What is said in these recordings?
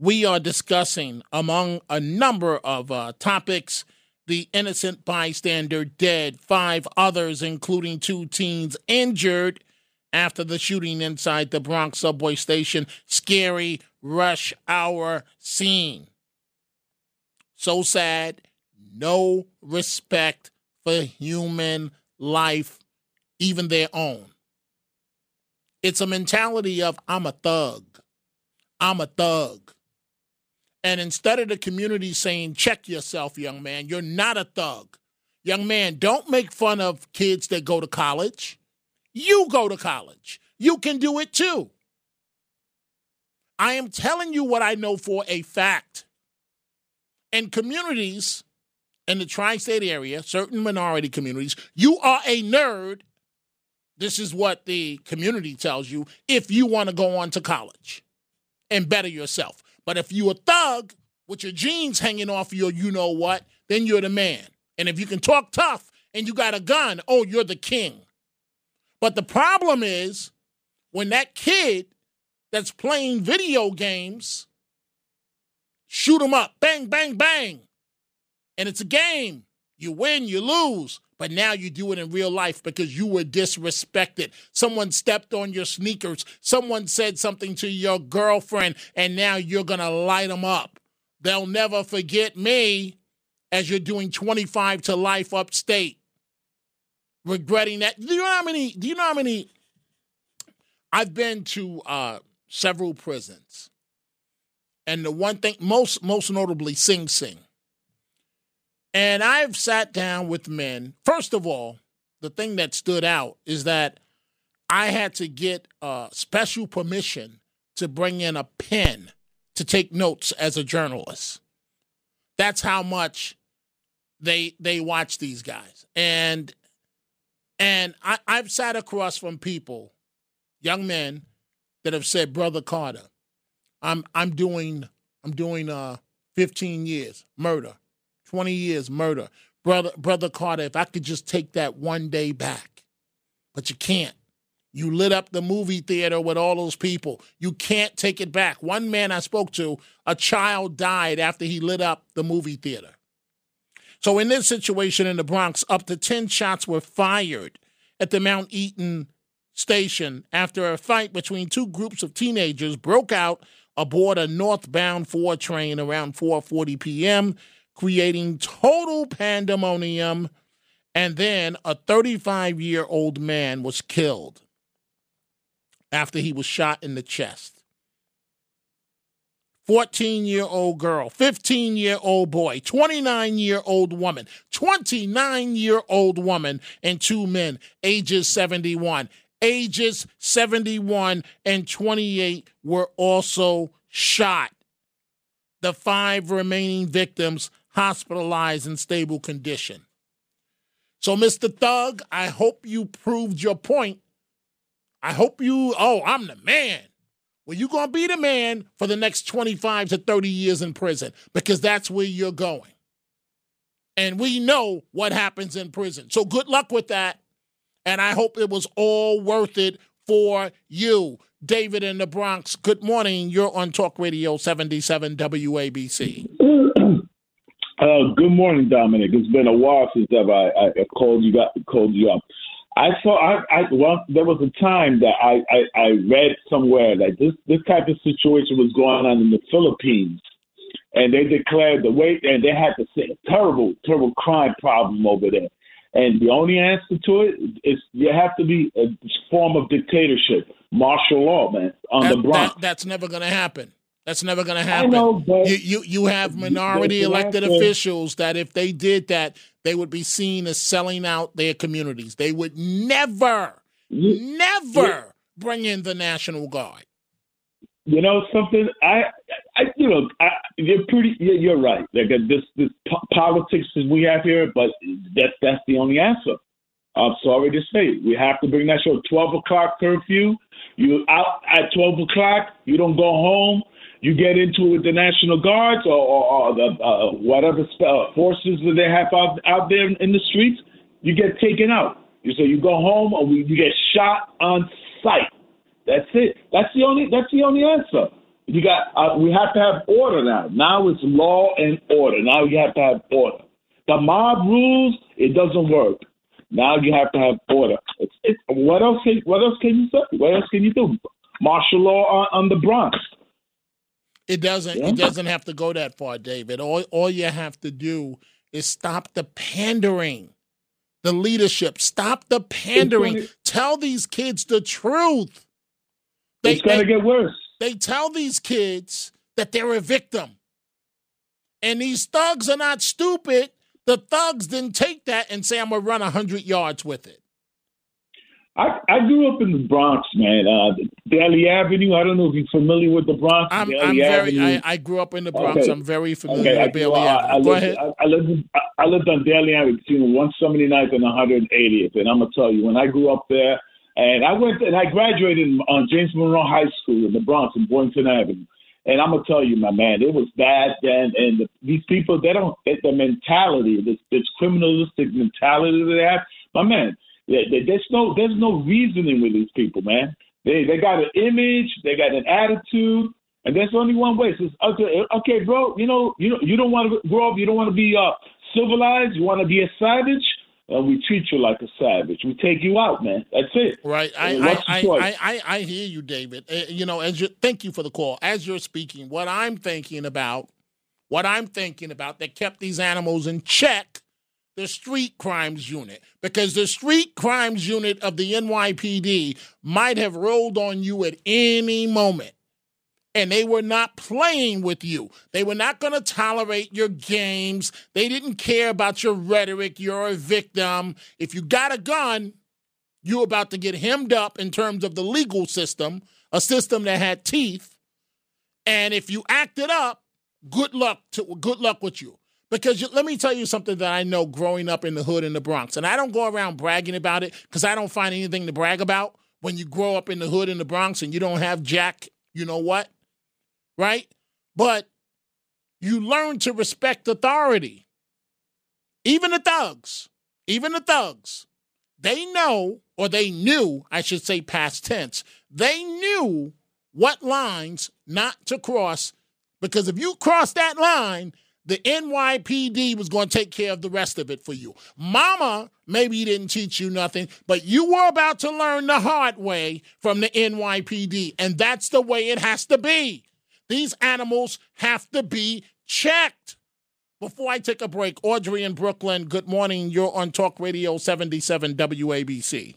we are discussing, among a number of uh, topics, the innocent bystander dead, five others, including two teens, injured after the shooting inside the Bronx subway station. Scary rush hour scene. So sad. No respect for human life, even their own. It's a mentality of, I'm a thug. I'm a thug. And instead of the community saying, check yourself, young man, you're not a thug. Young man, don't make fun of kids that go to college. You go to college. You can do it too. I am telling you what I know for a fact. In communities in the tri state area, certain minority communities, you are a nerd. This is what the community tells you if you want to go on to college and better yourself. But if you a thug with your jeans hanging off your you know what, then you're the man. And if you can talk tough and you got a gun, oh, you're the king. But the problem is when that kid that's playing video games shoot them up, bang, bang, bang. And it's a game. You win, you lose. But now you do it in real life because you were disrespected. Someone stepped on your sneakers. Someone said something to your girlfriend, and now you're going to light them up. They'll never forget me as you're doing 25 to life upstate. Regretting that. Do you know how many? Do you know how many? I've been to uh, several prisons. And the one thing, most most notably, Sing Sing. And I've sat down with men. First of all, the thing that stood out is that I had to get a special permission to bring in a pen to take notes as a journalist. That's how much they they watch these guys. And and I, I've sat across from people, young men, that have said, Brother Carter, I'm I'm doing I'm doing uh 15 years murder. 20 years murder. Brother, Brother Carter, if I could just take that one day back. But you can't. You lit up the movie theater with all those people. You can't take it back. One man I spoke to, a child died after he lit up the movie theater. So, in this situation in the Bronx, up to 10 shots were fired at the Mount Eden station after a fight between two groups of teenagers broke out aboard a northbound 4 train around 4:40 p.m creating total pandemonium. And then a 35 year old man was killed after he was shot in the chest. 14 year old girl, 15 year old boy, 29 year old woman, 29 year old woman, and two men, ages 71. Ages 71 and 28 were also shot. The five remaining victims hospitalized in stable condition. So, Mr. Thug, I hope you proved your point. I hope you, oh, I'm the man. Well, you're going to be the man for the next 25 to 30 years in prison because that's where you're going. And we know what happens in prison. So, good luck with that. And I hope it was all worth it for you. David in the Bronx, good morning. You're on Talk Radio 77 WABC. Uh, good morning, Dominic. It's been a while since I've, I, I called you got called you up. I saw I, I well there was a time that I, I, I read somewhere that this this type of situation was going on in the Philippines, and they declared the way and they had to say a terrible terrible crime problem over there, and the only answer to it is you have to be a form of dictatorship, martial law, man, on that, the Bronx. That, that's never going to happen. That's never going to happen. Know, you, you you have minority elected officials that if they did that, they would be seen as selling out their communities. They would never, you, never you, bring in the National Guard. You know something? I, I you know, I, you're pretty. You're right. Like uh, this, this politics that we have here, but that's that's the only answer. I'm sorry to say, we have to bring that show. Twelve o'clock curfew. You out at twelve o'clock. You don't go home you get into it with the National Guards or, or, or the uh, whatever uh, forces that they have out, out there in the streets, you get taken out. You so you go home or you get shot on sight. That's it. That's the only. That's the only answer. You got. Uh, we have to have order now. Now it's law and order. Now you have to have order. The mob rules. It doesn't work. Now you have to have order. It's, it's, what else? Can, what else can you say? What else can you do? Martial law on, on the Bronx. It doesn't. Yeah. It doesn't have to go that far, David. All all you have to do is stop the pandering. The leadership, stop the pandering. Gonna, tell these kids the truth. They, it's going to get worse. They tell these kids that they're a victim. And these thugs are not stupid. The thugs didn't take that and say, I'm going to run 100 yards with it. I, I grew up in the Bronx, man. Uh, Daly Avenue. I don't know if you're familiar with the Bronx. I'm, I'm very. I, I, grew up in the Bronx. Okay. I'm very familiar okay. with Daly Avenue. I, Go lived, ahead. I, lived. I lived on Daly Avenue between 179th and 180th, and I'm gonna tell you, when I grew up there, and I went and I graduated on James Monroe High School in the Bronx in Boynton Avenue. And I'm gonna tell you, my man, it was bad then. And the, these people, they don't the mentality, this, this criminalistic mentality they have. My man, there's no there's no reasoning with these people, man. They they got an image, they got an attitude, and there's only one way. So okay, okay, bro. You know, you know, you don't want to grow up. You don't want to be uh, civilized. You want to be a savage. And we treat you like a savage. We take you out, man. That's it. Right. I I, I, I, I, hear you, David. Uh, you know, as you thank you for the call. As you're speaking, what I'm thinking about, what I'm thinking about that kept these animals in check the street crimes unit because the street crimes unit of the NYPD might have rolled on you at any moment. And they were not playing with you. They were not going to tolerate your games. They didn't care about your rhetoric. You're a victim. If you got a gun, you're about to get hemmed up in terms of the legal system, a system that had teeth. And if you acted up, good luck to good luck with you. Because you, let me tell you something that I know growing up in the hood in the Bronx, and I don't go around bragging about it because I don't find anything to brag about when you grow up in the hood in the Bronx and you don't have Jack, you know what? Right? But you learn to respect authority. Even the thugs, even the thugs, they know, or they knew, I should say past tense, they knew what lines not to cross because if you cross that line, the NYPD was going to take care of the rest of it for you. Mama maybe he didn't teach you nothing, but you were about to learn the hard way from the NYPD, and that's the way it has to be. These animals have to be checked. Before I take a break, Audrey in Brooklyn, good morning. You're on Talk Radio 77 WABC.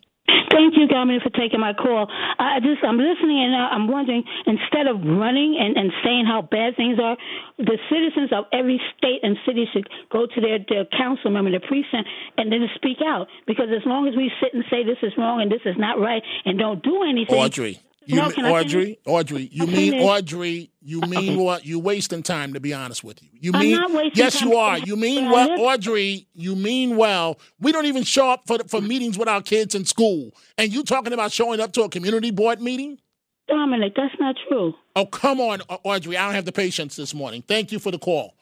Thank you, Governor, for taking my call. I just I'm listening and I'm wondering instead of running and, and saying how bad things are, the citizens of every state and city should go to their, their council member, their precinct, and then speak out. Because as long as we sit and say this is wrong and this is not right and don't do anything, Audrey. You no, mean, Audrey, Audrey, you mean Audrey, you mean what? You wasting time to be honest with you. You mean yes, you are. You mean well, Audrey. You mean well. We don't even show up for for meetings with our kids in school, and you talking about showing up to a community board meeting? Dominic, that's not true. Oh come on, Audrey. I don't have the patience this morning. Thank you for the call,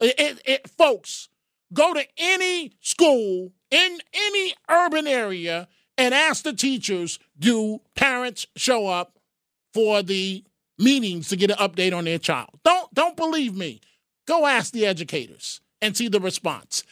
it, it, it, folks. Go to any school in any urban area and ask the teachers do parents show up for the meetings to get an update on their child. Don't don't believe me. Go ask the educators and see the response.